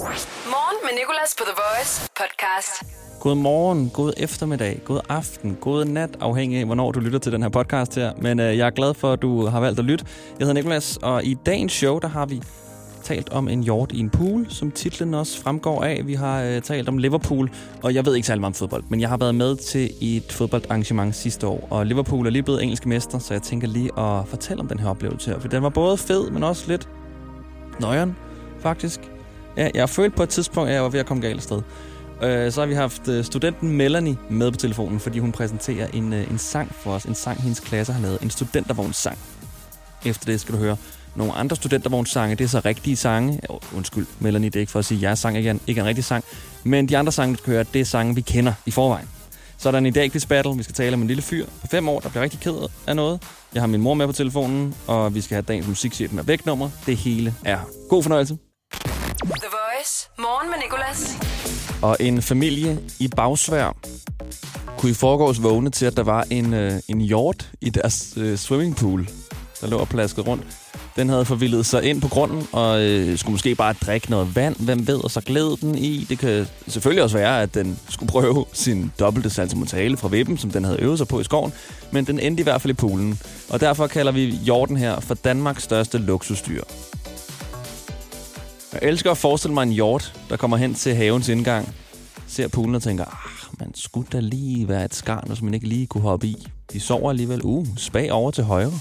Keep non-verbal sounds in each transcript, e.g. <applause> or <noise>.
Morgen med Nicolas på The Voice podcast. God morgen, god eftermiddag, god aften, god nat, afhængig af, hvornår du lytter til den her podcast her. Men øh, jeg er glad for, at du har valgt at lytte. Jeg hedder Nikolas, og i dagens show, der har vi talt om en hjort i en pool, som titlen også fremgår af. Vi har øh, talt om Liverpool, og jeg ved ikke særlig meget om fodbold, men jeg har været med til et fodboldarrangement sidste år, og Liverpool er lige blevet engelske mester, så jeg tænker lige at fortælle om den her oplevelse her, for den var både fed, men også lidt nøjeren, faktisk. Ja, jeg har følt på et tidspunkt, at jeg var ved at komme galt sted. Øh, så har vi haft øh, studenten Melanie med på telefonen, fordi hun præsenterer en, øh, en sang for os. En sang, hendes klasse har lavet. En studentervognssang. Efter det skal du høre nogle andre studentervognssange. Det er så rigtige sange. Undskyld, Melanie, det er ikke for at sige, at jeg sang ikke en, ikke en rigtig sang. Men de andre sange, du skal høre, det er sange, vi kender i forvejen. Så er der en i dag quiz battle. Vi skal tale om en lille fyr på fem år, der bliver rigtig ked af noget. Jeg har min mor med på telefonen, og vi skal have dagens musikchef med væknummer. Det hele er god fornøjelse. The Voice. Morgen med Nicolas. Og en familie i Bagsvær kunne i forgårs vågne til, at der var en, øh, en hjort i deres øh, swimmingpool, der lå og plaskede rundt. Den havde forvildet sig ind på grunden, og øh, skulle måske bare drikke noget vand, hvem ved, og så gled den i. Det kan selvfølgelig også være, at den skulle prøve sin dobbelte saltomortale fra vippen, som den havde øvet sig på i skoven, men den endte i hvert fald i poolen. Og derfor kalder vi hjorten her for Danmarks største luksusdyr. Jeg elsker at forestille mig en hjort, der kommer hen til havens indgang, ser poolen og tænker, ah, man skulle da lige være et skarn, som man ikke lige kunne hoppe i. De sover alligevel. Uh, spag over til højre.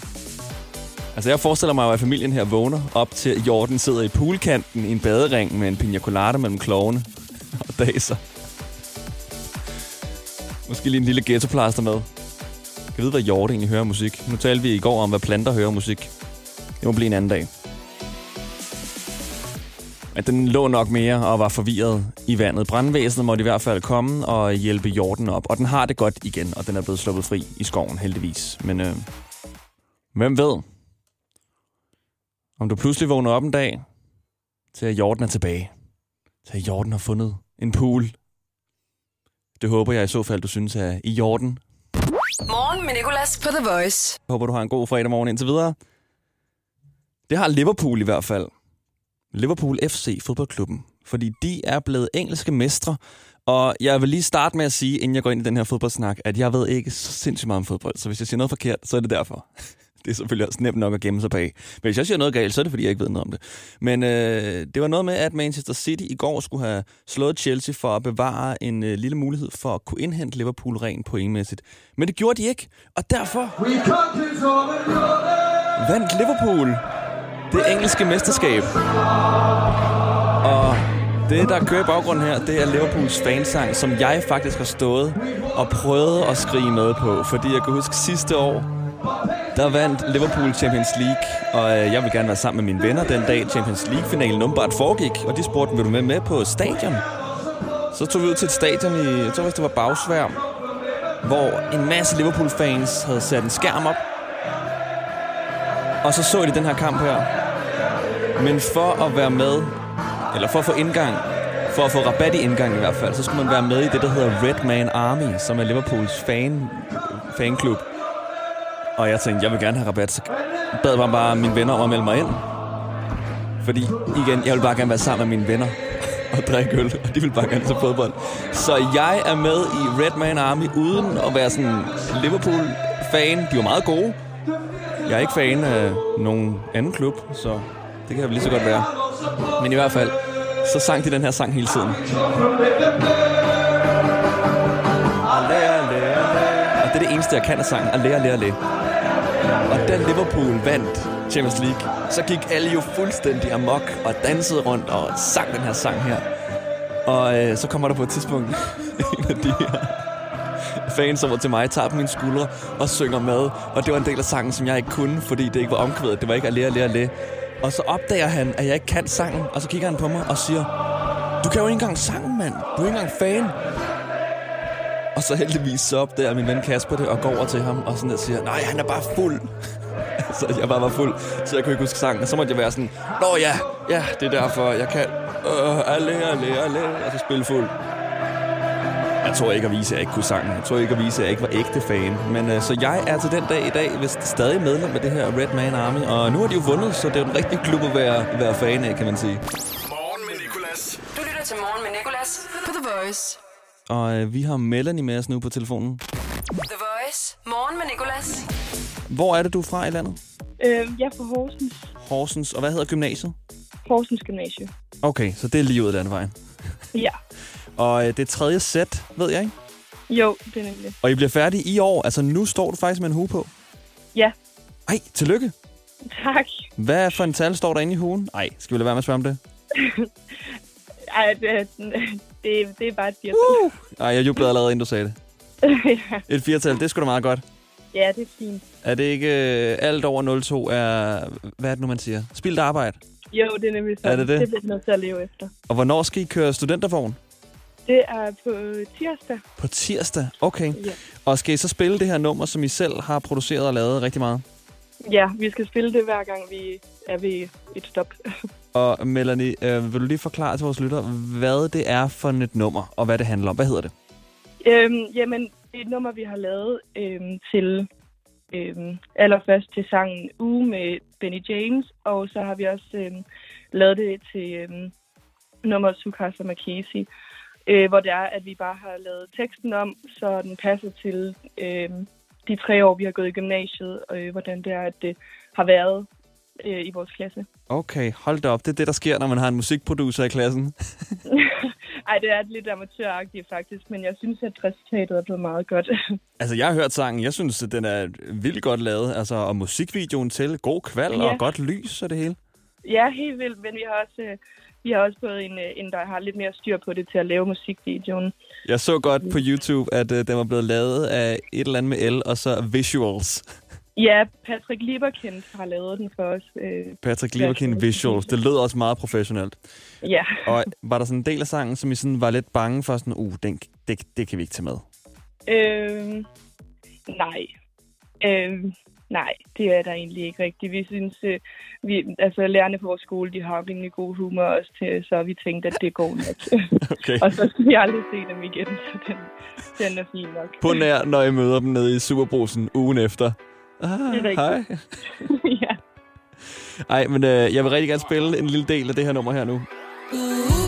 Altså, jeg forestiller mig jo, at familien her vågner op til, at hjorten sidder i poolkanten i en badering med en pina colada mellem klovene <laughs> og daser. Måske lige en lille ghettoplaster med. Jeg ved, hvad hjorte egentlig hører musik. Nu talte vi i går om, hvad planter hører musik. Det må blive en anden dag. Men den lå nok mere og var forvirret i vandet. Brandvæsenet måtte i hvert fald komme og hjælpe hjorten op. Og den har det godt igen, og den er blevet sluppet fri i skoven, heldigvis. Men øh, hvem ved? Om du pludselig vågner op en dag, til at hjorten er tilbage. Til at hjorten har fundet en pool. Det håber jeg i så fald, du synes er i hjorten. Morgen med Nicolas på The Voice. Jeg håber, du har en god fredag morgen indtil videre. Det har Liverpool i hvert fald. Liverpool FC, fodboldklubben. Fordi de er blevet engelske mestre. Og jeg vil lige starte med at sige, inden jeg går ind i den her fodboldsnak, at jeg ved ikke så sindssygt meget om fodbold. Så hvis jeg siger noget forkert, så er det derfor. <laughs> Det er selvfølgelig også nemt nok at gemme sig bag. Men hvis jeg siger noget galt, så er det, fordi jeg ikke ved noget om det. Men øh, det var noget med, at Manchester City i går skulle have slået Chelsea for at bevare en øh, lille mulighed for at kunne indhente Liverpool rent pointmæssigt. Men det gjorde de ikke, og derfor vandt Liverpool det engelske mesterskab. Og det, der kører i baggrunden her, det er Liverpools fansang, som jeg faktisk har stået og prøvet at skrige med på. Fordi jeg kan huske sidste år, der vandt Liverpool Champions League, og øh, jeg vil gerne være sammen med mine venner den dag Champions League-finalen umiddelbart foregik, og de spurgte, vil du med med på stadion? Så tog vi ud til et stadion i, jeg tror det var Bagsvær, hvor en masse Liverpool-fans havde sat en skærm op, og så så de den her kamp her. Men for at være med, eller for at få indgang, for at få rabat i indgang i hvert fald, så skulle man være med i det, der hedder Red Man Army, som er Liverpools fan, fanklub. Og jeg tænkte, jeg vil gerne have rabat, så bad mig bare mine venner om at melde mig ind. Fordi, igen, jeg vil bare gerne være sammen med mine venner <laughs> og drikke øl, og de vil bare gerne til fodbold. Så jeg er med i Red Man Army, uden at være sådan Liverpool-fan. De var meget gode. Jeg er ikke fan af nogen anden klub, så det kan jeg lige så godt være. Men i hvert fald, så sang de den her sang hele tiden. Og det er det eneste, jeg kan af sangen. Allé, allé, allé. Og da Liverpool vandt Champions League, så gik alle jo fuldstændig amok og dansede rundt og sang den her sang her. Og øh, så kommer der på et tidspunkt <laughs> en af de her fans over til mig, tager på mine skuldre og synger med. Og det var en del af sangen, som jeg ikke kunne, fordi det ikke var omkvædet. Det var ikke lære lære lære Og så opdager han, at jeg ikke kan sangen, og så kigger han på mig og siger, du kan jo ikke engang sangen, mand. Du er ikke engang fan. Og så heldigvis så opdager min ven Kasper det og går over til ham og sådan der siger, nej, han er bare fuld. <laughs> så jeg bare var fuld, så jeg kunne ikke huske sangen. Og så måtte jeg være sådan, nå ja, ja, det er derfor, jeg kan, øh, alle, alle, alle, og så spille fuld. Jeg tror ikke at vise, at jeg ikke kunne sangen. Jeg tror ikke at vise, at jeg ikke var ægte fan. Men øh, så jeg er til den dag i dag vist stadig medlem af det her Red Man Army. Og nu har de jo vundet, så det er jo en rigtig klub at være, være fan af, kan man sige. Morgen med Nicolas. Du lytter til Morgen med Nicolas på The Voice. Og øh, vi har Melanie med os nu på telefonen. The Voice. Morgen med Nicolas. Hvor er det, du er fra i landet? Øh, jeg er fra Horsens. Horsens. Og hvad hedder gymnasiet? Horsens Gymnasie. Okay, så det er lige ud af landvejen. Ja. <laughs> Og øh, det er tredje sæt, ved jeg ikke? Jo, det er nemlig. Og I bliver færdige i år. Altså, nu står du faktisk med en hue på. Ja. Ej, tillykke. Tak. Hvad for en tal står der inde i huen? Ej, skal vi lade være med at spørge om det? <laughs> Ej, det, det, det er bare et firtal. Uh! Ej, jeg jublede allerede, inden du sagde det. <laughs> ja. Et firtal, det er sgu da meget godt. ja, det er fint. Er det ikke øh, alt over 02 er, hvad er det nu, man siger? Spildt arbejde. Jo, det er nemlig sådan. Er det det? Det bliver nødt til at leve efter. Og hvornår skal I køre studentervogn? Det er på tirsdag. På tirsdag. Okay. Ja. Og skal I så spille det her nummer, som I selv har produceret og lavet rigtig meget? Ja, vi skal spille det hver gang, vi er ved et stop. <laughs> Og Melanie, øh, vil du lige forklare til vores lytter, hvad det er for et nummer, og hvad det handler om? Hvad hedder det? øhm, jamen, det er et nummer, vi har lavet øhm, til øhm, allerførst til sangen Uge med Benny James, og så har vi også øhm, lavet det til øhm, nummeret Sukasa Makesi, øh, hvor det er, at vi bare har lavet teksten om, så den passer til øhm, de tre år, vi har gået i gymnasiet, og øh, hvordan det er, at det har været øh, i vores klasse. Okay, hold da op. Det er det, der sker, når man har en musikproducer i klassen. <laughs> Ej, det er lidt amatøragtigt faktisk, men jeg synes, at resultatet er blevet meget godt. <laughs> Altså, jeg har hørt sangen. Jeg synes, at den er vildt godt lavet. Altså, og musikvideoen til. God kval Ja. og godt lys og det hele. Ja, helt vildt, men vi har også, øh, vi har også fået en, øh, en, der har lidt mere styr på det til at lave musikvideoen. Jeg så godt på YouTube, at uh, den var blevet lavet af et eller andet med L, og så visuals. <laughs> Ja, Patrick Lieberkind har lavet den for os. Øh, Patrick Lieberkind Visuals. Det lød også meget professionelt. ja. <laughs> Og var der sådan en del af sangen, som I sådan var lidt bange for, sådan, uh, den, det, det kan vi ikke tage med? Øh, nej. Øh, nej, det er der egentlig ikke rigtigt. Vi synes, øh, vi, altså lærerne på vores skole, de har rimelig god humor også til, så vi tænkte, at det går nok. <laughs> Okay. og så skal vi aldrig se dem igen, så den, den er fin nok. På nær, når I møder dem nede i Superbrusen ugen efter. Ah, Det er hej. <laughs> ja. Ej, men øh, jeg vil rigtig gerne spille en lille del af det her nummer her nu. Uh,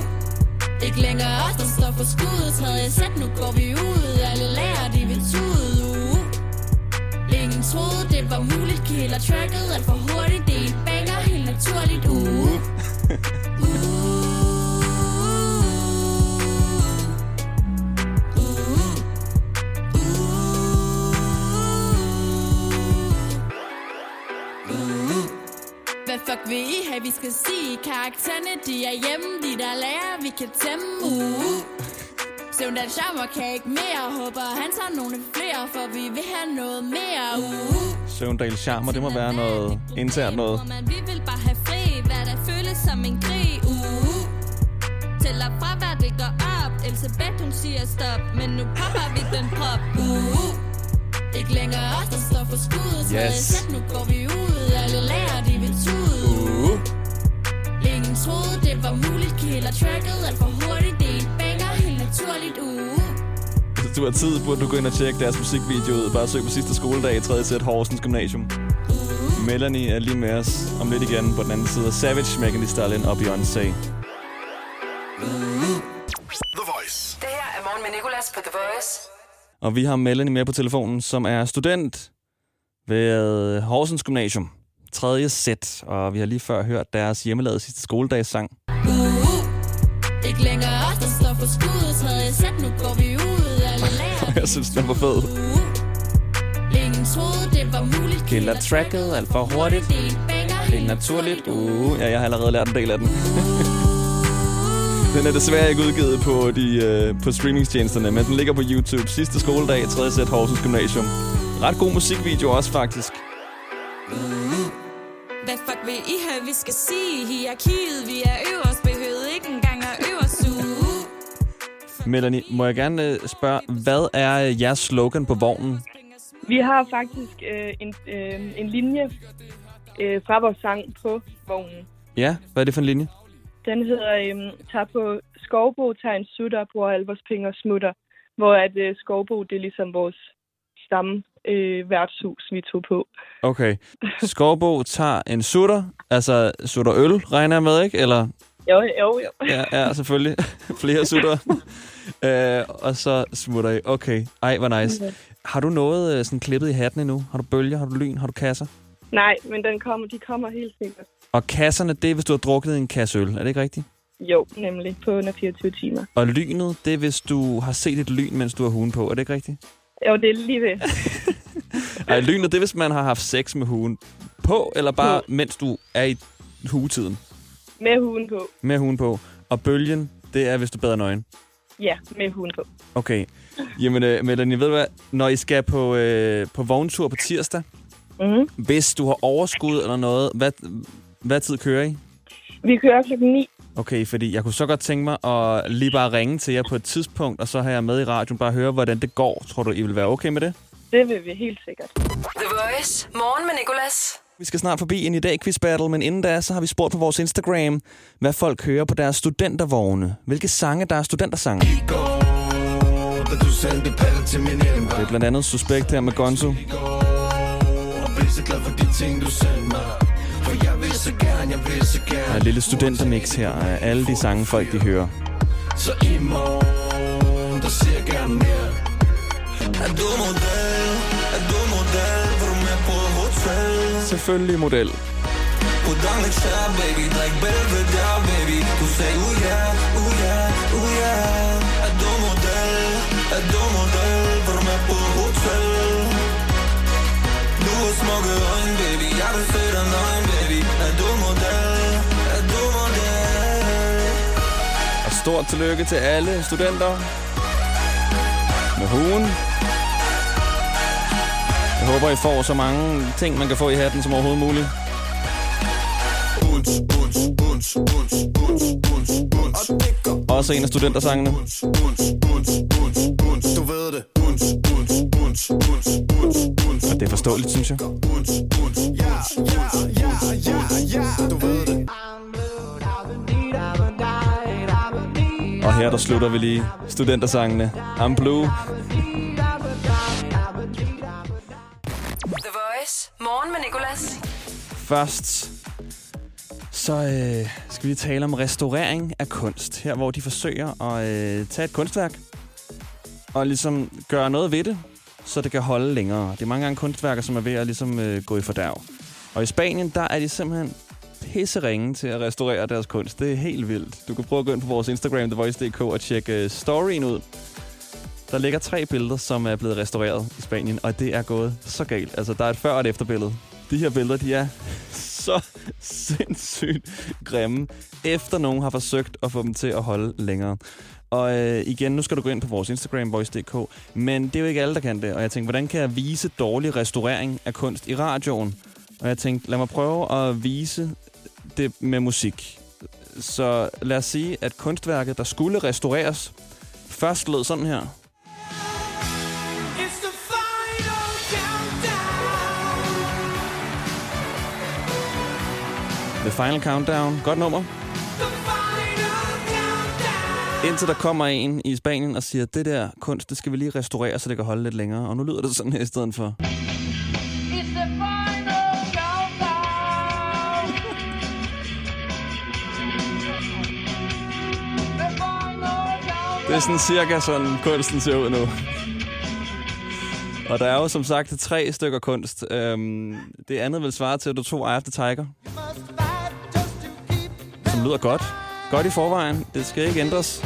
ikke længere os, der står for skuddet Tredje sæt, nu går vi ud var muligt Killer tracket alt for hurtigt Det er banger, helt naturligt uh. Hvad fuck vil I have, vi skal sige? Karaktererne, de er hjemme, de der lærer, vi kan tæmme. Uh. Søvndal Chammer kan ikke mere, håber han tager nogle flere, for vi vil have noget mere. Uh. Søvndal Charmer, det må være noget internt noget. Man, vi vil bare have fri, hvad der føles som en krig. Uh. Tæller fra, hvad det går op. Elisabeth, hun siger stop, men nu popper vi den prop. Uh. Ikke længere os, der står for skuddet. Yes. sæt, nu går vi ud. Alle lærer, de vil tude. Uh. Ingen troede, det var muligt Killer tracket alt for hurtigt naturligt uh. Hvis du har tid, burde du gå ind og tjekke deres musikvideo ud. Bare søg på sidste skoledag i 3. sæt Horsens Gymnasium. Melanie er lige med os om lidt igen på den anden side. af Savage, Megan Thee Stallion og Beyoncé. The Voice. Det her er Morgen med Nicolas på The Voice. Og vi har Melanie med på telefonen, som er student ved Horsens Gymnasium. Tredje sæt, og vi har lige før hørt deres hjemmelavede sidste skoledagssang. Uh. Ikke længere os, for skuddet Tredje sæt, nu går vi ud Alle lærer, <laughs> Jeg synes, den var fed. Ingen troede, det var muligt Killer tracket alt for hurtigt. Det er naturligt. Uh, ja, jeg har allerede lært en del af den. <laughs> den er desværre ikke udgivet på, de, øh, på streamingstjenesterne, men den ligger på YouTube. Sidste skoledag, 3. sæt Horsens Gymnasium. Ret god musikvideo også, faktisk. Hvad fuck vil I have, vi skal sige? Hierarkiet, vi er øverst, Melanie, må jeg gerne øh, spørge, hvad er øh, jeres slogan på vognen? Vi har faktisk øh, en, øh, en linje øh, fra vores sang på vognen. Ja, hvad er det for en linje? Den hedder, øh, tager på Skovbo, tager en sutter, bruger alle vores penge og smutter. Hvor at øh, Skovbo, det er ligesom vores stamme øh, værtshus, vi tog på. Okay. Skovbo tager en sutter, altså sutter øl, regner jeg med, ikke? Eller Jo, jo, jo. Ja, ja selvfølgelig. <laughs> Flere sutter. øh, og så smutter I. Okay. Ej, hvor nice. Har du noget øh, sådan klippet i hatten endnu? Har du bølger? Har du lyn? Har du kasser? Nej, men den kommer, de kommer helt sikkert. Og kasserne, det er, hvis du har drukket en kasse øl. Er det ikke rigtigt? Jo, nemlig på under 24 timer. Og lynet, det er, hvis du har set et lyn, mens du har hugen på. Er det ikke rigtigt? Jo, det er lige ved. <laughs> Ej, lynet, det er, hvis man har haft sex med hugen på, eller bare mens du er i hugetiden Med huden på. med hugen på. Og bølgen, det er, hvis du bader nøgen. Ja, med huden på. Okay. Jamen, øh, Melanie, ved du hvad? Når I skal på, øh, på vogntur på tirsdag, Mm. hvis du har overskud eller noget, hvad, hvad tid kører I? Vi kører klokken 9. Okay, fordi jeg kunne så godt tænke mig at lige bare ringe til jer på et tidspunkt, og så har jeg med i radioen bare høre, hvordan det går. Tror du, I vil være okay med det? Det vil vi helt sikkert. The Voice. Morgen med Nicolas. Vi skal snart forbi en i dag quiz battle, men inden da, så har vi spurgt på vores Instagram, hvad folk hører på deres studentervogne. Hvilke sange, der er studentersange. Det er blandt andet Suspekt her med Gonzo. Der er et lille studentermix her af alle de sange, folk de hører. Så i morgen, der jeg gerne mere Er? Er du model? Hotel? Selvfølgelig model. Smukke øjne, baby Jeg vil se dig nøgen, baby Er du model? Er du model? Og stort tillykke til alle studenter med hugen. Jeg håber, I får så mange ting, man kan få i hatten som overhovedet muligt. Også en af studentersangene. Du ved det Og det er forståeligt, synes jeg. Buns, buns, ja, ja, ja, ja, ja Du ved det Og her der slutter vi lige studentersangene. I'm Blue. Først så øh, skal vi tale om restaurering af kunst. Her hvor de forsøger at øh, tage et kunstværk og ligesom gøre noget ved det, så det kan holde længere. Det er mange gange kunstværker, som er ved at ligesom, øh, gå i fordærv. Og i Spanien, der er de simpelthen pisseringe til at restaurere deres kunst. Det er helt vildt. Du kan prøve at gå ind på vores Instagram, TheVoice.dk, og tjekke øh, storyen ud. Der ligger tre billeder, som er blevet restaureret i Spanien, og det er gået så galt. Altså, der er et før- og et efterbillede. De her billeder, de er så <laughs> sindssygt grimme, efter nogen har forsøgt at få dem til at holde længere. Og øh, igen, nu skal du gå ind på vores Instagram, voice.dk, men det er jo ikke alle, der kan det. Og jeg tænkte, hvordan kan jeg vise dårlig restaurering af kunst i radioen? Og jeg tænkte, lad mig prøve at vise det med musik. Så lad os sige, at kunstværket, der skulle restaureres, først lød sådan her. The Final Countdown. Godt nummer. Indtil der kommer en i Spanien og siger, det der kunst, det skal vi lige restaurere, så det kan holde lidt længere. Og nu lyder det sådan her i stedet for. Det er sådan cirka sådan, kunsten ser ud nu. Og der er jo som sagt tre stykker kunst. Øhm, det andet vil svare til, at du tog Eye of the Tiger, som lyder godt. Godt i forvejen. Det skal ikke ændres.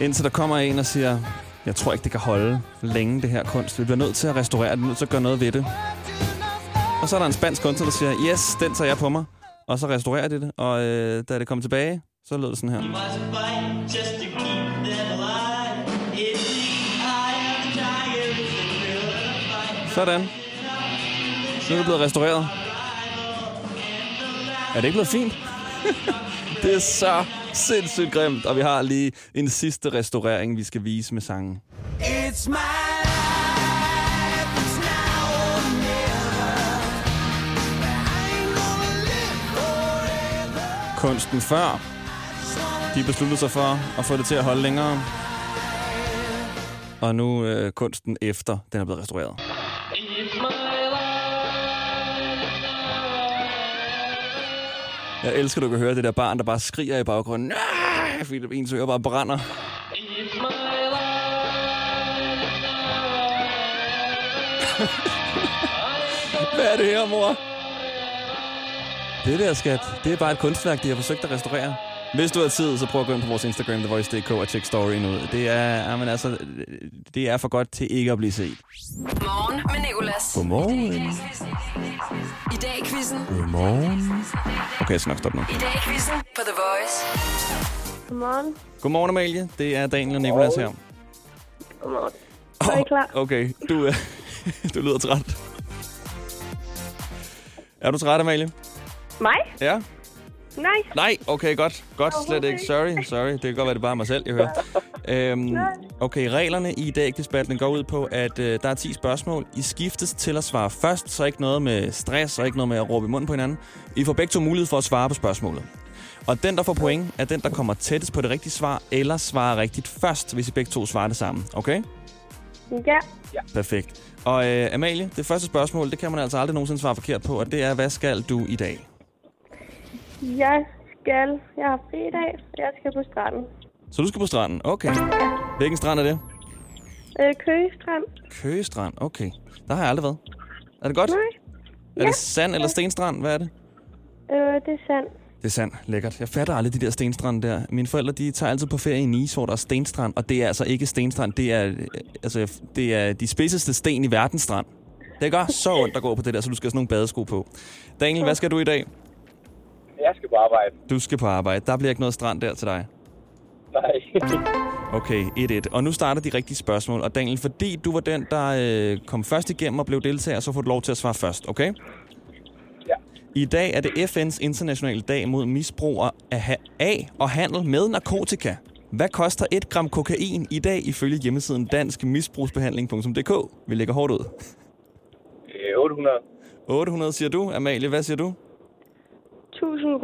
Indtil der kommer en og siger, jeg tror ikke, det kan holde længe, det her kunst. Vi bliver nødt til at restaurere det, vi er nødt til at gøre noget ved det. Og så er der en spansk kunstner, der siger, yes, den tager jeg på mig. Og så restaurerer de det, og øh, da det kom tilbage, så lød det sådan her. Sådan. Nu er det blevet restaureret. Er det ikke blevet fint? <laughs> det er så sindssygt grimt, og vi har lige en sidste restaurering, vi skal vise med sangen. It's my Kunsten før, de besluttede sig for at få det til at holde længere. Og nu øh, kunsten efter, den er blevet restaureret. Jeg elsker, at du kan høre det der barn, der bare skriger i baggrunden. Nej, fordi ens ører bare brænder. <laughs> Hvad er det her, mor? Det der, skat, det er bare et kunstværk, de har forsøgt at restaurere. Hvis du har tid, så prøv at gå ind på vores Instagram, TheVoice.dk og tjek storyen ud. Det er, jamen altså, det er for godt til ikke at blive set. Morgen med Nicolas. Godmorgen. I dag i quizzen. Godmorgen. Okay, jeg skal nok stoppe nu. I dag i quizzen på The Voice. Godmorgen. Godmorgen, Amalie. Det er Daniel og Nicolas her. Godmorgen. Er I klar? Okay, du, er, <laughs> du lyder træt. Er du træt, Amalie? Mig? Ja? Nej. Nej, okay, godt. Godt, slet ikke. Sorry, sorry. Det kan godt være, det er bare mig selv, jeg hører. <laughs> Øhm, okay, reglerne i dag battlen går ud på, at øh, der er 10 spørgsmål. I skiftes til at svare først, så ikke noget med stress og ikke noget med at råbe i munden på hinanden. I får begge to mulighed for at svare på spørgsmålet. Og den, der får point, er den, der kommer tættest på det rigtige svar, eller svarer rigtigt først, hvis I begge to svarer det samme. Okay? Ja. Perfekt. Og øh, Amalie, det første spørgsmål, det kan man altså aldrig nogensinde svare forkert på, og det er, hvad skal du i dag? Jeg skal... Jeg har fri i dag. Jeg skal på stranden. Så du skal på stranden? Okay. Hvilken strand er det? Øh, Køgestrand. Køgestrand, okay. Der har jeg aldrig været. Er det godt? Nej. Er det sand eller stenstrand? Hvad er det? Øh, det er sandt. Det er sand. Lækkert. Jeg fatter aldrig de der stenstrande der. Mine forældre, de tager altid på ferie i Nice, hvor der er stenstrand. Og det er altså ikke stenstrand. Det er, øh, altså, det er de spidseste sten i verdens strand. Det gør så ondt at gå på det der, så du skal have sådan nogle badesko på. Daniel, hvad skal du i dag? Jeg skal på arbejde. Du skal på arbejde. Der bliver ikke noget strand der til dig. Nej. Okay, 1-1. Og nu starter de rigtige spørgsmål. Og Daniel, fordi du var den, der øh, kom først igennem og blev deltager, så får du lov til at svare først, okay? Ja. I dag er det FN's internationale dag mod misbrug af, af og handel med narkotika. Hvad koster 1 gram kokain i dag ifølge hjemmesiden danskmisbrugsbehandling.dk? Vi lægger hårdt ud. Øh, 800. 800 siger du. Amalie, hvad siger du? 1000.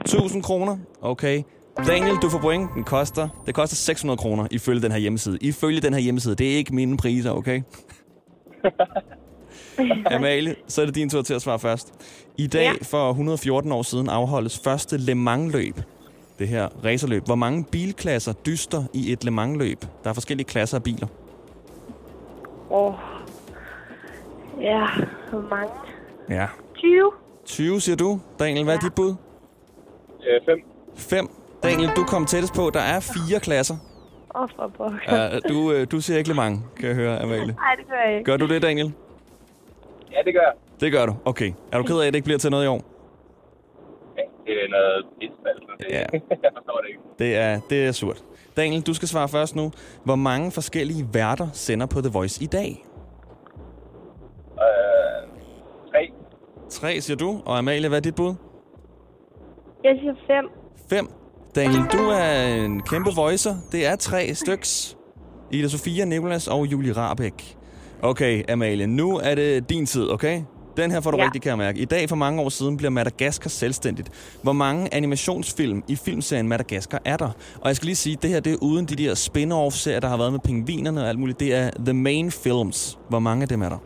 1000 kroner. Okay. Daniel, du får point. Den koster, det koster 600 kroner ifølge den her hjemmeside. Ifølge den her hjemmeside. Det er ikke mine priser, okay? <laughs> Amalie, så er det din tur til at svare først. I dag Ja. for 114 år siden afholdes første Le Mans-løb. Det her racerløb. Hvor mange bilklasser dyster i et Le Mans-løb? Der er forskellige klasser af biler. Åh. Ja, hvor mange? Ja. 20. 20 siger du. Daniel, hvad er dit bud? Øh, 5. 5. Daniel, du kom tættest på. Der er fire klasser. Åh, for pokker. Ja, du, øh, du siger ikke Le Mans, kan jeg høre, Amalie. Nej, det gør jeg ikke. Gør du det, Daniel? Ja, det gør jeg. Det gør du. Okay. Er du ked af, at det ikke bliver til noget i år? Ja, det er noget pisfald, så det, Ja. <laughs> jeg forstår det ikke. Det er, det er surt. Daniel, du skal svare først nu. Hvor mange forskellige værter sender på The Voice i dag? Øh, 3. Tre, siger du. Og Amalie, hvad er dit bud? Jeg siger 5. Fem. Daniel, du er en kæmpe voicer. Det er tre styks. Ida Sofia, Nicolas og Julie Rabeck. Okay, Amalie, nu er det din tid, okay? Den her får du ja. Rigtig, kan jeg mærke. I dag for mange år siden bliver Madagaskar selvstændigt. Hvor mange animationsfilm i filmserien Madagaskar er der? Og jeg skal lige sige, det her det er uden de der spin-off-serier, der har været med pingvinerne og alt muligt. Det er The Main Films. Hvor mange af dem er der?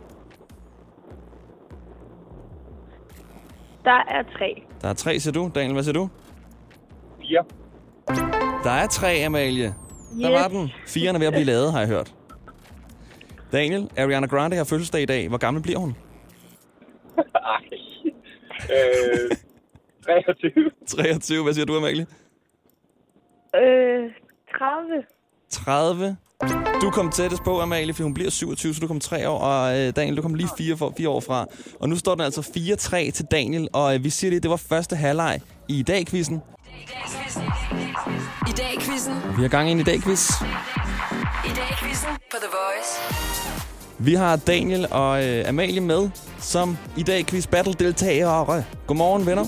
Der er 3. Der er tre, siger du. Daniel, hvad siger du? 4. Der er tre, Amalie. Der Yes. var den. Firen er ved at blive <laughs> lavet, har jeg hørt. Daniel, Ariana Grande har fødselsdag i dag. Hvor gammel bliver hun? <laughs> Ej. øh, 23. 23. Hvad siger du, Amalie? Øh, 30. 30. Du kom tættest på, Amalie, for hun bliver 27, så du kom 3 år. Og øh, Daniel, du kom lige 4, for, 4 år fra. Og nu står den altså 4-3 til Daniel. Og øh, vi siger det, det var første halvleg i dag-quizzen. I dag i quizzen. Vi har gang i en i dag-quiz. I dag i quizzen på The Voice. Vi har Daniel og øh, Amalie med som i dag quiz battle deltagere. Godmorgen, venner.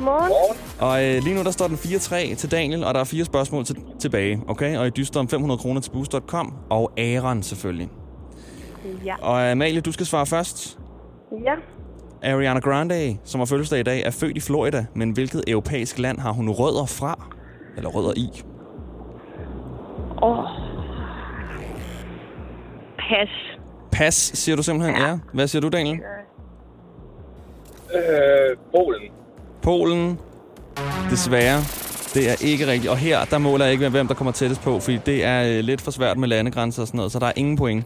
Morgen. Og øh, lige nu der står den 4-3 til Daniel, og der er fire spørgsmål til, tilbage. Okay? Og I dyster om 500 kroner til boost.com, og Aaron selvfølgelig. Ja. Og Amalie, du skal svare først. Ja. Ariana Grande, som har fødselsdag i dag, er født i Florida, men hvilket europæisk land har hun rødder fra? Eller rødder i? Åh. Pas. Pas, siger du simpelthen? Ja. Hvad siger du, Daniel? Øh, Polen. Polen. Desværre. Det er ikke rigtigt. Og her, der måler jeg ikke, hvem der kommer tættest på, fordi det er øh, lidt for svært med landegrænser og sådan noget, så der er ingen point.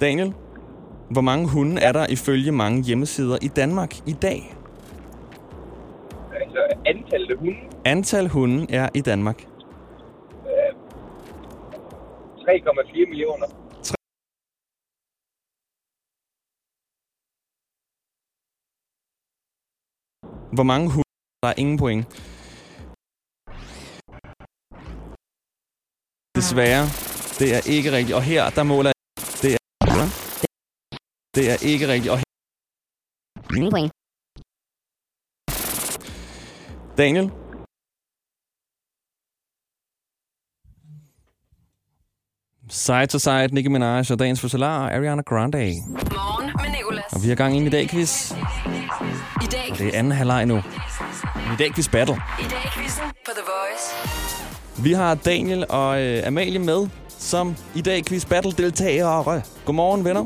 Daniel, hvor mange hunde er der ifølge mange hjemmesider i Danmark i dag? Altså, antallet af hunde, Antal hunde er i Danmark. 3,4 millioner. Hvor mange hunde? Der er ingen point. Desværre. Det er ikke rigtigt. Og her, der måler jeg... Det er... Det er ikke rigtigt. Og her... Ingen point. Daniel? Side to side, Nicki Minaj og dagens fødselar, Ariana Grande. Morgen med Nicolas. Og vi har gang ind i dag quiz. I dag, Det er anden halvleg nu. I dag quiz battle. i dag quizzen på The Voice. Vi har Daniel og øh, Amalie med, som i dag quiz battle deltagere. Godmorgen, venner.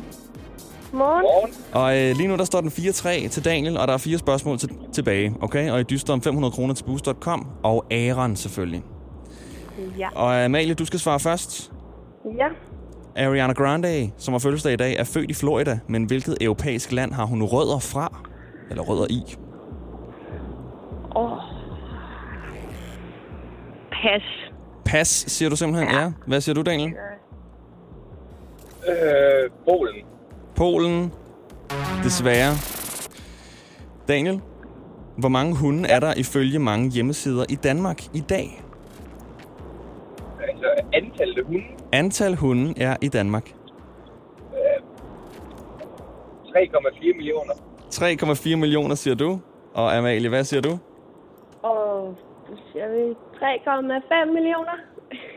Morgen. Morgen. Og øh, lige nu der står den 4-3 til Daniel, og der er fire spørgsmål til, tilbage. Okay? Og I dyster om 500 kroner til boost.com, og Aaron selvfølgelig. Ja. Og Amalie, du skal svare først. Ja. Ariana Grande, som har fødselsdag i dag, er født i Florida, men hvilket europæisk land har hun rødder fra? Eller rødder i? Åh. Pas. Pas, siger du simpelthen? Ja. Hvad siger du, Daniel? Øh, Polen. Polen. Desværre. Daniel, hvor mange hunde er der ifølge mange hjemmesider i Danmark i dag? Altså, antallet af hunde, Antal hunde er i Danmark. 3,4 millioner. 3,4 millioner, siger du. Og Amalie, hvad siger du? Og siger vi 3,5 millioner.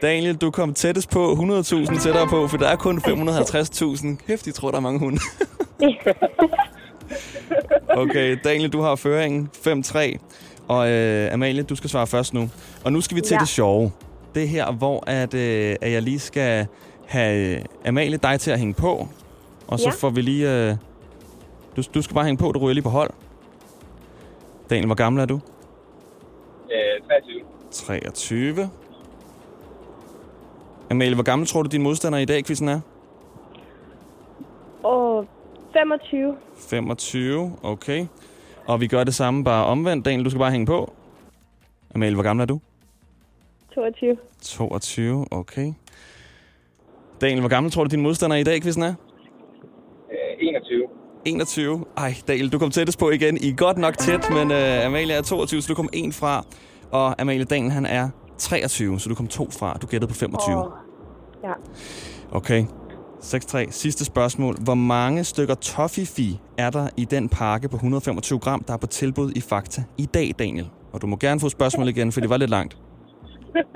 Daniel, du kom tættest på 100.000 tættere på, for der er kun 550.000. Kæft, de tror, der er mange hunde. <laughs> okay, Daniel, du har føringen 5-3. Og øh, Amalie, du skal svare først nu. Og nu skal vi til Ja. det sjove. Det her, hvor at, øh, at jeg lige skal have øh, Amalie dig til at hænge på. Og så Ja. får vi lige... Øh, du, du skal bare hænge på, du ryger lige på hold. Daniel, hvor gammel er du? Øh, 23. 23. Amalie, hvor gammel tror du, din modstander i dag, quizzen er? Og 25. 25, okay. Og vi gør det samme, bare omvendt. Daniel, du skal bare hænge på. Amalie, hvor gammel er du? 22. 22, okay. Daniel, hvor gammel tror du, din modstander i dag, quizzen er? Øh, 21. 21. Ej, Daniel, du kom tættest på igen. I er godt nok tæt, men uh, Amalie er 22, så du kom en fra. Og Amalie Daniel, han er 23, så du kom to fra. Du gættede på 25. Åh. Ja. Okay. 6-3. Sidste spørgsmål. Hvor mange stykker toffifee er der i den pakke på 125 gram, der er på tilbud i Fakta i dag, Daniel? Og du må gerne få spørgsmål igen, for det var lidt langt. <laughs>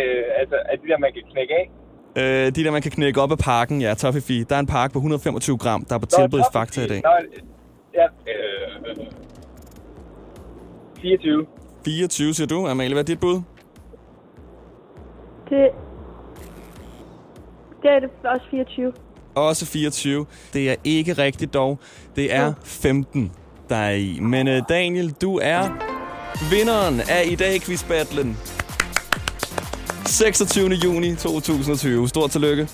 Øh, altså, er det der, man kan knække af? Øh, de der, man kan knække op af pakken, ja, toffifee. Der er en pakke på 125 gram, der er på tilbud i toffee. Fakta i dag. Øh, ja, øh, 24. 24, siger du. Amalie, hvad er dit bud? Det, det er det også 24. Også 24. Det er ikke rigtigt dog. Det er 15, der er i. Men øh, Daniel, du er vinderen af i dag quizbattlen. 26. juni 2020. Stort tillykke.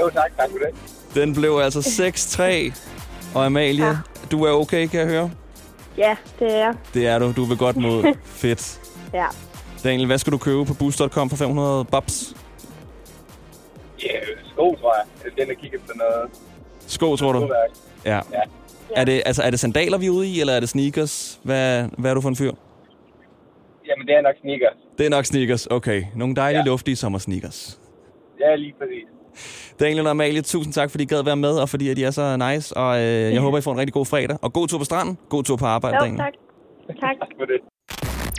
Jo, tak. Tak for det. Den blev altså 6-3. Og Amalie, Ja. du er okay, kan jeg høre? Ja, det er. Det er du. Du vil godt mod. <laughs> Fedt. Ja. Daniel, hvad skal du købe på boost.com for 500 babs? Ja, sko, tror jeg. Den er kigget på noget Sko, tror du? Ja. Ja. Er det, altså, er det sandaler, vi er ude i, eller er det sneakers? Hvad, hvad er du for en fyr? Jamen, det er nok sneakers. Det er nok sneakers. Okay. Nogle dejlige, ja. Luftige sommersneakers. Ja, lige præcis. Daniel og Amalie, tusind tak, fordi I gad være med, og fordi at I er så nice. Og øh, jeg håber, I får en rigtig god fredag. Og god tur på stranden. God tur på arbejde, Jo, Daniel. tak. Tak. Tak for det.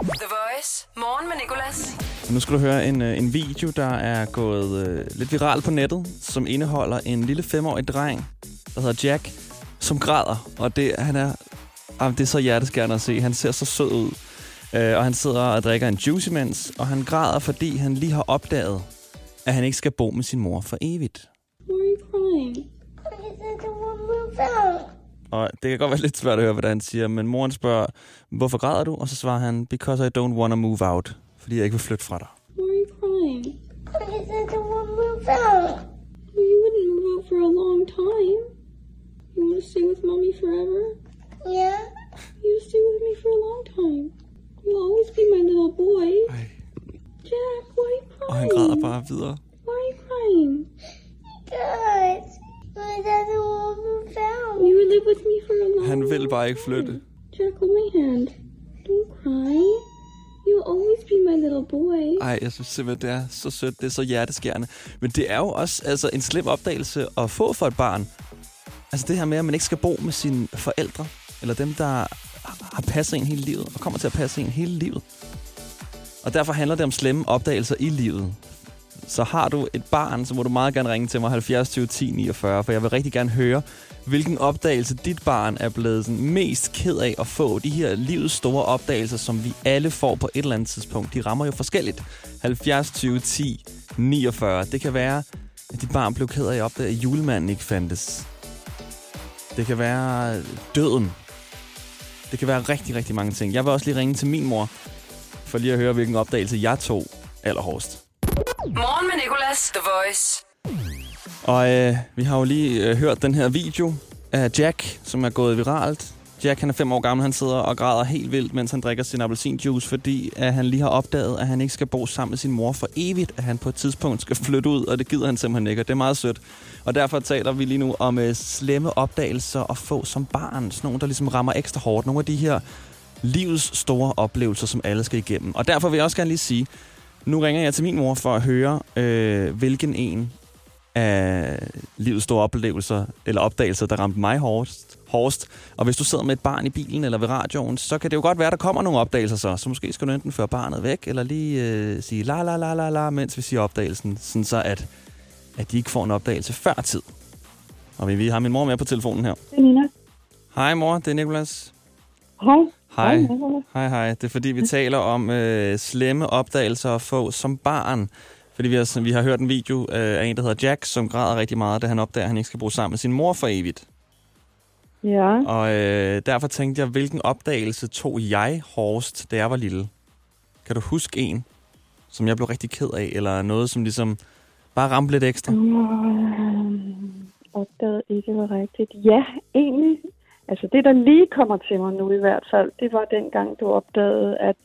The Voice. Morgen med Nicolas. Nu skal du høre en, øh, en video, der er gået øh, lidt viral på nettet, som indeholder en lille femårig dreng, der hedder Jack, som græder. Og det, han er, jamen, det er så hjerteskærende at se. Han ser så sød ud. Øh, og han sidder og drikker en juice imens, og han græder, fordi han lige har opdaget, at han ikke skal bo med sin mor for evigt. Og det kan godt være lidt svært at høre, hvad han siger, men moren spørger, hvorfor græder du? Og så svarer han, because I don't want to move out. Fordi jeg ikke vil flytte fra dig. For a long time. You want to stay with mommy forever? Yeah. You stay with me for a long time. You'll always be my little boy. Ej. Jack, why are you crying? Og han græder bare videre. Why are you crying? Because want to move out. You live with me for a long Han vil bare ikke flytte. Jack, hold my hand. Don't cry. You'll always be my little boy. Ej, jeg synes simpelthen, det er så sødt. Det er så hjerteskærende. Men det er jo også altså, en slem opdagelse at få for et barn. Altså det her med, at man ikke skal bo med sine forældre, eller dem, der har passet en hele livet, og kommer til at passe en hele livet. Og derfor handler det om slemme opdagelser i livet. Så har du et barn, så må du meget gerne ringe til mig 70 20 10 49, for jeg vil rigtig gerne høre, hvilken opdagelse dit barn er blevet sådan mest ked af at få. De her livets store opdagelser, som vi alle får på et eller andet tidspunkt, de rammer jo forskelligt. 70 20 10 49. Det kan være, at dit barn blev ked af at opdage, at julemanden ikke fandtes. Det kan være øh, døden. Det kan være rigtig, rigtig mange ting. Jeg vil også lige ringe til min mor, for lige at høre, hvilken opdagelse jeg tog allerhårdest. Morgen med Nicolas, The Voice. Og øh, vi har jo lige øh, hørt den her video af Jack, som er gået viralt. Jack, han er fem år gammel, han sidder og græder helt vildt, mens han drikker sin appelsinjuice, fordi at han lige har opdaget, at han ikke skal bo sammen med sin mor for evigt, at han på et tidspunkt skal flytte ud, og det gider han simpelthen ikke, og det er meget sødt. Og derfor taler vi lige nu om øh, slemme opdagelser at få som barn, sådan nogle, der ligesom rammer ekstra hårdt. Nogle af de her livets store oplevelser, som alle skal igennem. Og derfor vil jeg også gerne lige sige, nu ringer jeg til min mor for at høre, øh, hvilken en af livets store oplevelser eller opdagelser, der ramte mig hårdest, hårdest. Og hvis du sidder med et barn i bilen eller ved radioen, så kan det jo godt være, der kommer nogle opdagelser så. Så måske skal du enten føre barnet væk, eller lige øh, sige la la la la la, mens vi siger opdagelsen, sådan så at, at de ikke får en opdagelse før tid. Og vi, vi har min mor med på telefonen her. Det er Nina. Hej mor, det er Nikolas. Hej. Hej. Hej, hej. Det er fordi, vi taler om øh, slemme opdagelser at få som barn. Fordi vi har, vi har hørt en video øh, af en, der hedder Jack, som græder rigtig meget, da han opdager, at han ikke skal bo sammen med sin mor for evigt. Ja. Og øh, derfor tænkte jeg, hvilken opdagelse tog jeg hårdest, da jeg var lille? Kan du huske en, som jeg blev rigtig ked af, eller noget, som ligesom bare ramte lidt ekstra? Øhm, opdagede ikke var rigtigt. Ja, egentlig. Altså det, der lige kommer til mig nu i hvert fald, det var dengang, du opdagede, at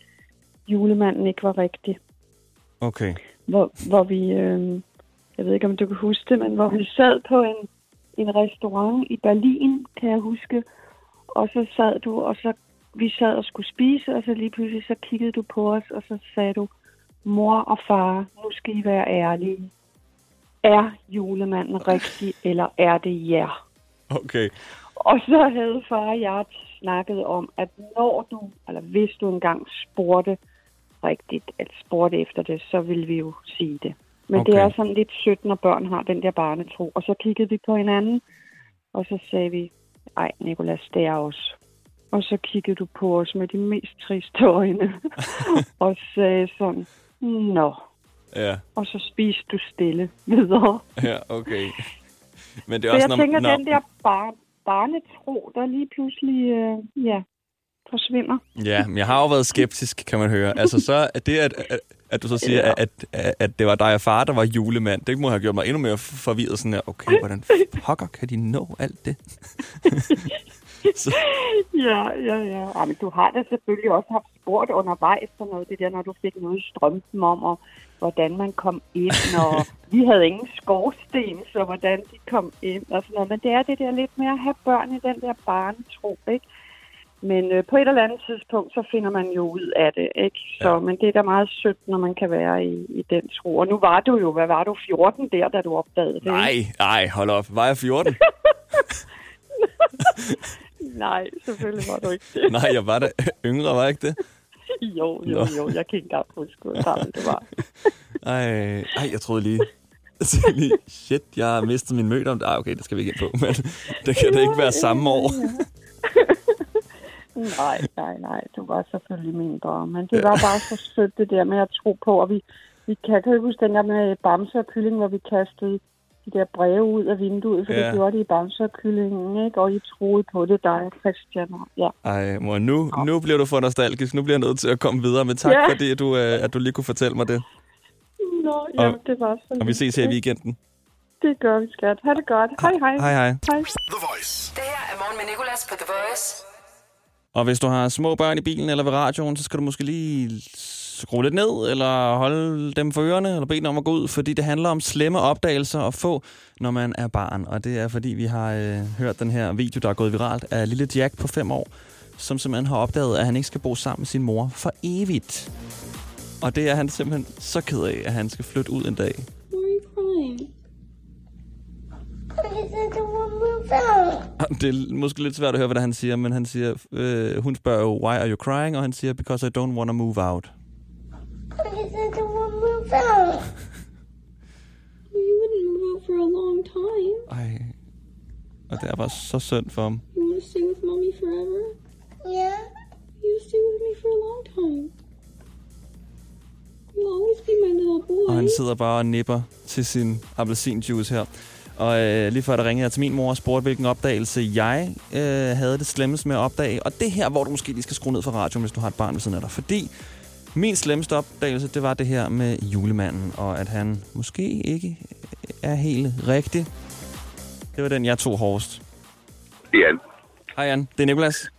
julemanden ikke var rigtig. Okay. Hvor, hvor vi, øh, jeg ved ikke om du kan huske det, men hvor vi sad på en, en restaurant i Berlin, kan jeg huske. Og så sad du, og så vi sad og skulle spise, og så lige pludselig så kiggede du på os, og så sagde du, mor og far, nu skal I være ærlige. Er julemanden <laughs> rigtig, eller er det jer? Okay. Og så havde far og jeg snakket om, at når du, eller hvis du engang spurgte rigtigt, at spurgte efter det, så ville vi jo sige det. Men okay. det er sådan lidt sødt, når børn har den der barnetro. Og så kiggede vi på hinanden, og så sagde vi, ej Nikolas, det er os. Og så kiggede du på os med de mest triste øjne, <laughs> og sagde sådan, nå. Ja, Og så spiste du stille videre. <laughs> ja, okay. Men det er Så også, jeg tænker, den der bar- barnetro, der lige pludselig, øh, ja, forsvinder. Ja, men jeg har jo været skeptisk, kan man høre. Altså så er det, at, at, at du så siger, Ja. at, at, at det var dig og far, der var julemand, det må have gjort mig endnu mere forvirret. Sådan her, okay, hvordan pokker kan de nå alt det? <laughs> så, Ja, ja, ja. ja men du har da selvfølgelig også haft spurgt undervejs sådan noget, det der, når du fik noget i strømpen om, og hvordan man kom ind, og vi havde ingen skorsten, så hvordan de kom ind og sådan noget. Men det er det der lidt med at have børn i den der barnetro, ikke? Men øh, på et eller andet tidspunkt, så finder man jo ud af det, ikke? Så, Ja. Men det er da meget sødt, når man kan være i, i den tro. Og nu var du jo, hvad var du, 14 der, da du opdagede det? nej, nej, hold op. Var jeg 14? <laughs> Nej, selvfølgelig var du ikke det. <laughs> nej, jeg var da yngre, var jeg ikke det? Jo, jo, Nå. jo. Jeg kan ikke engang huske, hvor gammel det var. <laughs> Ej, ej, jeg troede lige... Shit, jeg har mistet min møde om det. Ah, okay, det skal vi ikke ind på. Men det kan da ikke være samme år. Nej, nej, nej. Du var selvfølgelig mindre. Men det var bare så sødt, det der med at tro på. Og vi, vi kan, kan du huske den der med Bamse og Kylling, hvor vi kastede de der breve ud af vinduet, for Ja. ja. det gjorde de i Bamser-kyllingen, ikke? Og I troede på det, dig og Christian. og- Ja. Ej, mor, nu, nu bliver du for nostalgisk. Nu bliver jeg nødt til at komme videre. Men tak, Ja. fordi du, øh, at du lige kunne fortælle mig det. Nå, ja, Og- det var så Og vi ses her i weekenden. Det gør vi, skat. Ha' det godt. Hej, hej. Hej, hej. Hej. Det her er morgen med Nicolas på The Voice. Og hvis du har små børn i bilen eller ved radioen, så skal du måske lige skrue lidt ned, eller holde dem for ørerne, eller bede dem om at gå ud, fordi det handler om slemme opdagelser at få, når man er barn. Og det er, fordi vi har øh, hørt den her video, der er gået viralt, af lille Jack på fem år, som simpelthen har opdaget, at han ikke skal bo sammen med sin mor for evigt. Og det er han simpelthen så ked af, at han skal flytte ud en dag. Why are you crying? Because I don't det er måske lidt svært at høre, hvad han siger, men han siger, øh, hun spørger jo, why are you crying? Og han siger, because I don't want to move out. Because I don't want to move out. You wouldn't move out for a long time. Ej. Og det er bare så synd for ham. You want to stay with mommy forever? Yeah. You stay with me for a long time. You'll always be my little boy. Og han sidder bare og nipper til sin appelsinjuice her. Og øh, lige før der ringede jeg til min mor og spurgte, hvilken opdagelse jeg øh, havde det slemmest med at opdage. Og det her, hvor du måske lige skal skrue ned for radioen, hvis du har et barn ved siden af dig. Fordi min slemmeste opdagelse, det var det her med julemanden, og at han måske ikke er helt rigtig. Det var den, jeg tog hårdest. Jan. Hej Jan, det er Nikolas.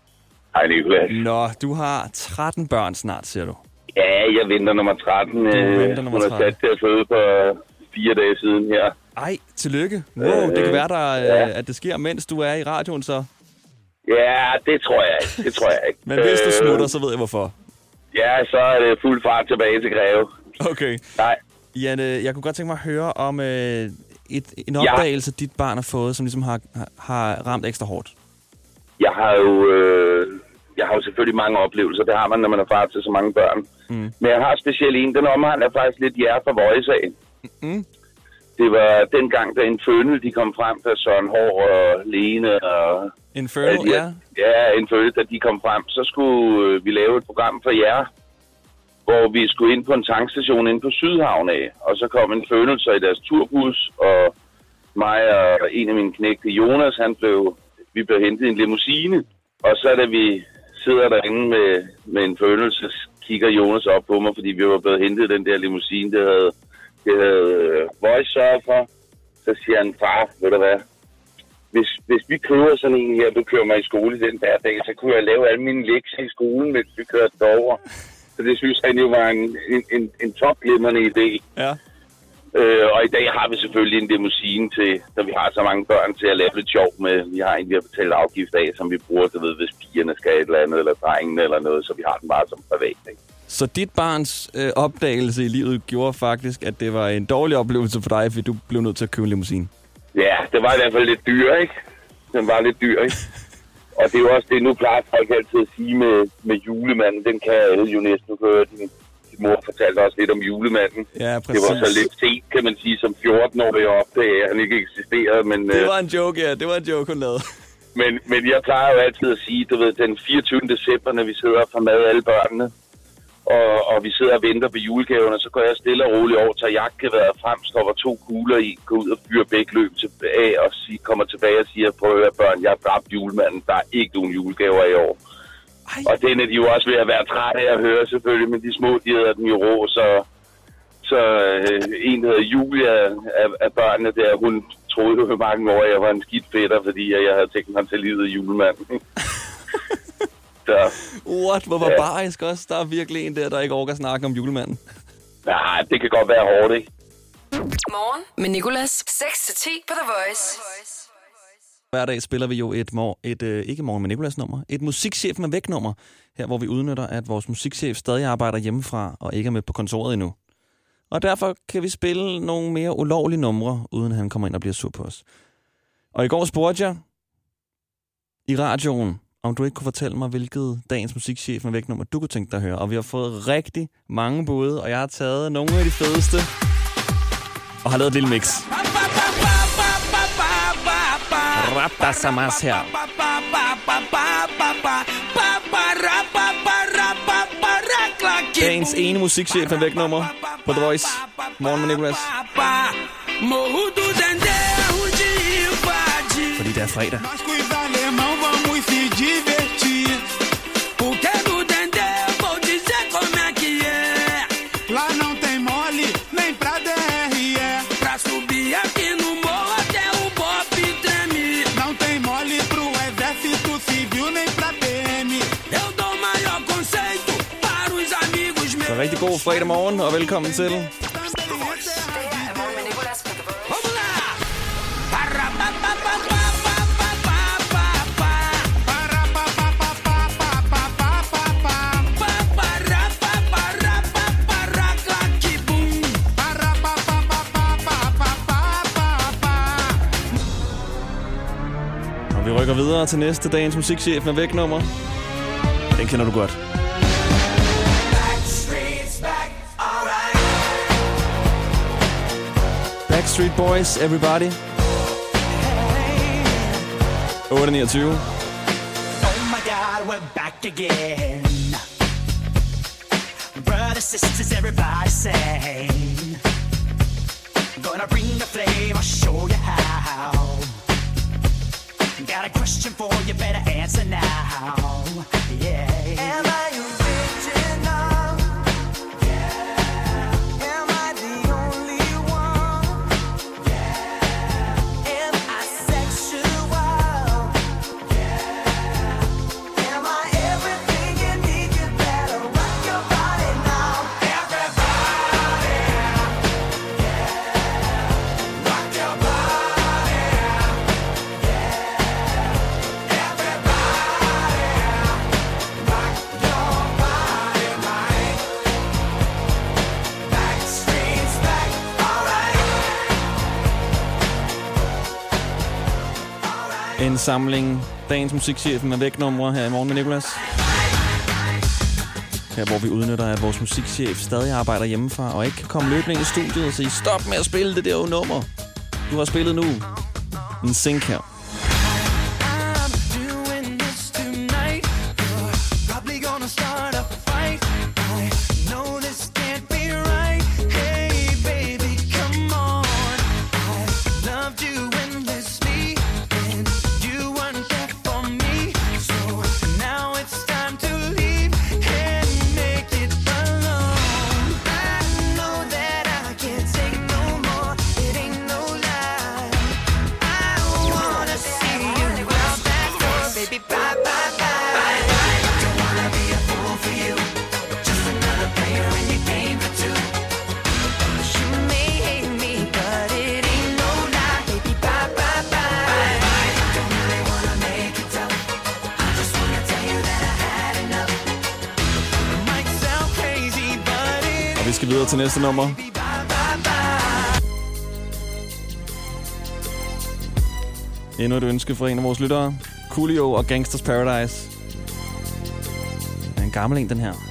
Hej, Nicolas. Nå, du har 13 børn snart, siger du. Ja, jeg venter nummer 13. Du venter nummer Hun er 13. sat til at føde for fire dage siden her. Ej, tillykke. Wow, det kan være, der, øh, ja. at det sker, mens du er i radioen så. Ja, det tror jeg ikke. Det tror jeg ikke. Men hvis du Øh, smutter, så ved jeg hvorfor. Ja, så er det fuld fart tilbage til Greve. Okay. Nej, Jan, øh, jeg kunne godt tænke mig at høre om øh, et, en Ja. opdagelse, dit barn har fået, som ligesom har, har ramt ekstra hårdt. jeg har jo... Øh, jeg har jo selvfølgelig mange oplevelser. Det har man, når man er far til så mange børn. Mm. Men jeg har specielt en. Den omhandler faktisk lidt jer for voice af. Mm. Det var dengang, da Infernal de kom frem, da Søren Hård og Lene og Infernal, Ja, ja. Ja, en følelse, da de kom frem. Så skulle øh, vi lave et program for jer, hvor vi skulle ind på en tankstation inde på Sydhavn af. Og så kom en følelse i deres turbus, og mig og en af mine knægte, Jonas, han blev, vi blev hentet i en limousine. Og så da vi sidder derinde med, med en følelse, kigger Jonas op på mig, fordi vi var blevet hentet i den der limousine, det havde, det havde øh, Voice sørget for. Så siger han, far, ved du hvad, hvis, hvis vi kører sådan en her, du kører mig i skole den der dag, så kunne jeg lave alle mine lektier i skolen, mens vi kørte derover. Så det synes han jo var en, en, en, en topglimrende idé. Ja. Øh, og i dag har vi selvfølgelig en limousine til, når vi har så mange børn til at lave lidt sjov med. Vi har en, vi har betalt afgift af, som vi bruger, du ved, hvis pigerne skal et eller andet, eller drengene eller noget, så vi har den bare som privat. Ikke? Så dit barns øh, opdagelse i livet gjorde faktisk, at det var en dårlig oplevelse for dig, fordi du blev nødt til at købe en limousine. Ja, det var i hvert fald lidt dyr, ikke? Den var lidt dyr, ikke? <laughs> Og det er jo også det, nu plejer folk altid at sige med, med julemanden. Den kan alle jo næsten høre. Din, din mor fortalte også lidt om julemanden. Ja, Det præcis. var så lidt sent, kan man sige, som 14-årig at opdage, at han ikke eksisterede. Men, Det øh, var en joke, ja. Det var en joke, hun lavede. men, men jeg plejer jo altid at sige, du ved, den 24. december, når vi sidder og får mad alle børnene, og, og vi sidder og venter på julegaverne, så går jeg stille og roligt over, tager jagtgeværet frem, stopper to kugler i, går ud og fyrer begge løb tilbage, og sig, kommer tilbage og siger, prøv at høre børn, jeg har dræbt julemanden, der er ikke nogen julegaver i år. Ej. Og den er de jo også ved at være trætte af at høre selvfølgelig, men de små, de hedder den jo rå, så, så øh, en, der hedder Julia af, af børnene der, hun troede jo mange år, at jeg var en skidt fætter, fordi jeg havde tænkt mig til livet af julemanden. <laughs> så What? Hvor barbarisk også. Der er virkelig en der, der ikke orker snakke om julemanden. nej, det kan godt være hårdt, ikke? Morgen med Nicolas. 6-10 på The Voice. Hver dag spiller vi jo et, mor, et øh, ikke morgen med Nicolas nummer, et musikchef med væk-nummer, her hvor vi udnytter, at vores musikchef stadig arbejder hjemmefra og ikke er med på kontoret endnu. Og derfor kan vi spille nogle mere ulovlige numre, uden at han kommer ind og bliver sur på os. Og i går spurgte jeg i radioen, om du ikke kunne fortælle mig, hvilket dagens musikchef med vægtnummer du kunne tænke dig at høre. Og vi har fået rigtig mange bud, og jeg har taget nogle af de fedeste og har lavet et lille mix. Raptasamas her. Dagens ene musikchef med vægtnummer på The Voice. Morgen med Nicolas. Fordi det er fredag. God fredag morgen, og velkommen til. Og vi rykker videre til næste dagens musikchef med væknummer. Den kender du godt. Backstreet Boys, everybody. 8.29. Oh my God, we're back again. Brothers, sisters, everybody sing. Gonna bring the flame, I'll show you how. Got a question for you, better answer now. Yeah. Samling dagens musikchef med væknumre her i morgen med Nicolas. Her hvor vi udnytter, at vores musikchef stadig arbejder hjemmefra og ikke kan komme løbende ind i studiet og sige, stop med at spille det der nummer. Du har spillet nu. En sink her. Til næste nummer. Endnu et ønske fra en af vores lyttere. Coolio og Gangsters Paradise. Det er en gammel en, den her.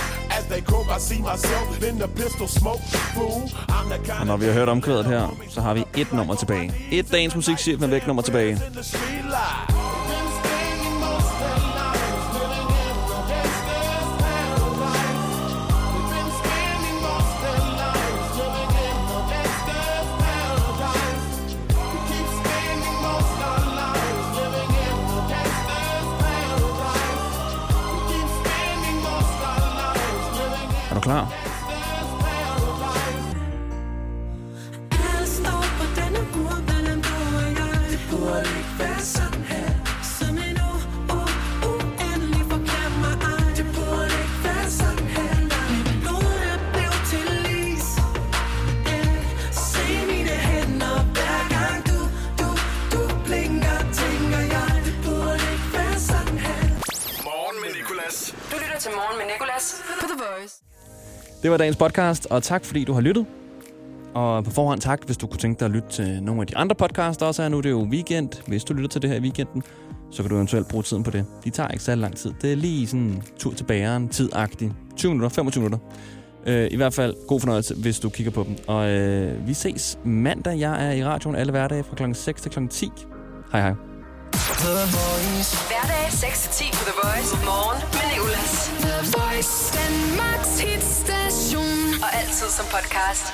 They croak, I see myself in the pistol smoke. Fool, I'm the kind Og når vi har hørt omkvædet her, så har vi et nummer tilbage. Et dagens musikchef med væknummer tilbage. Er Det var dagens podcast, og tak fordi du har lyttet. Og på forhånd tak, hvis du kunne tænke dig at lytte til nogle af de andre podcasts, der også er nu. Det er jo weekend. Hvis du lytter til det her i weekenden, så kan du eventuelt bruge tiden på det. De tager ikke særlig lang tid. Det er lige sådan en tur til bageren, tidagtig. 20 minutter, 25 minutter. Øh, I hvert fald god fornøjelse, hvis du kigger på dem. Og øh, vi ses mandag. Jeg er i radioen alle hverdage fra klokken 6 til klokken 10. Hej hej. Hverdag 6-10 på The Voice. Morgen med Nicolas. The Voice, Danmarks hitstation. Og altid som podcast.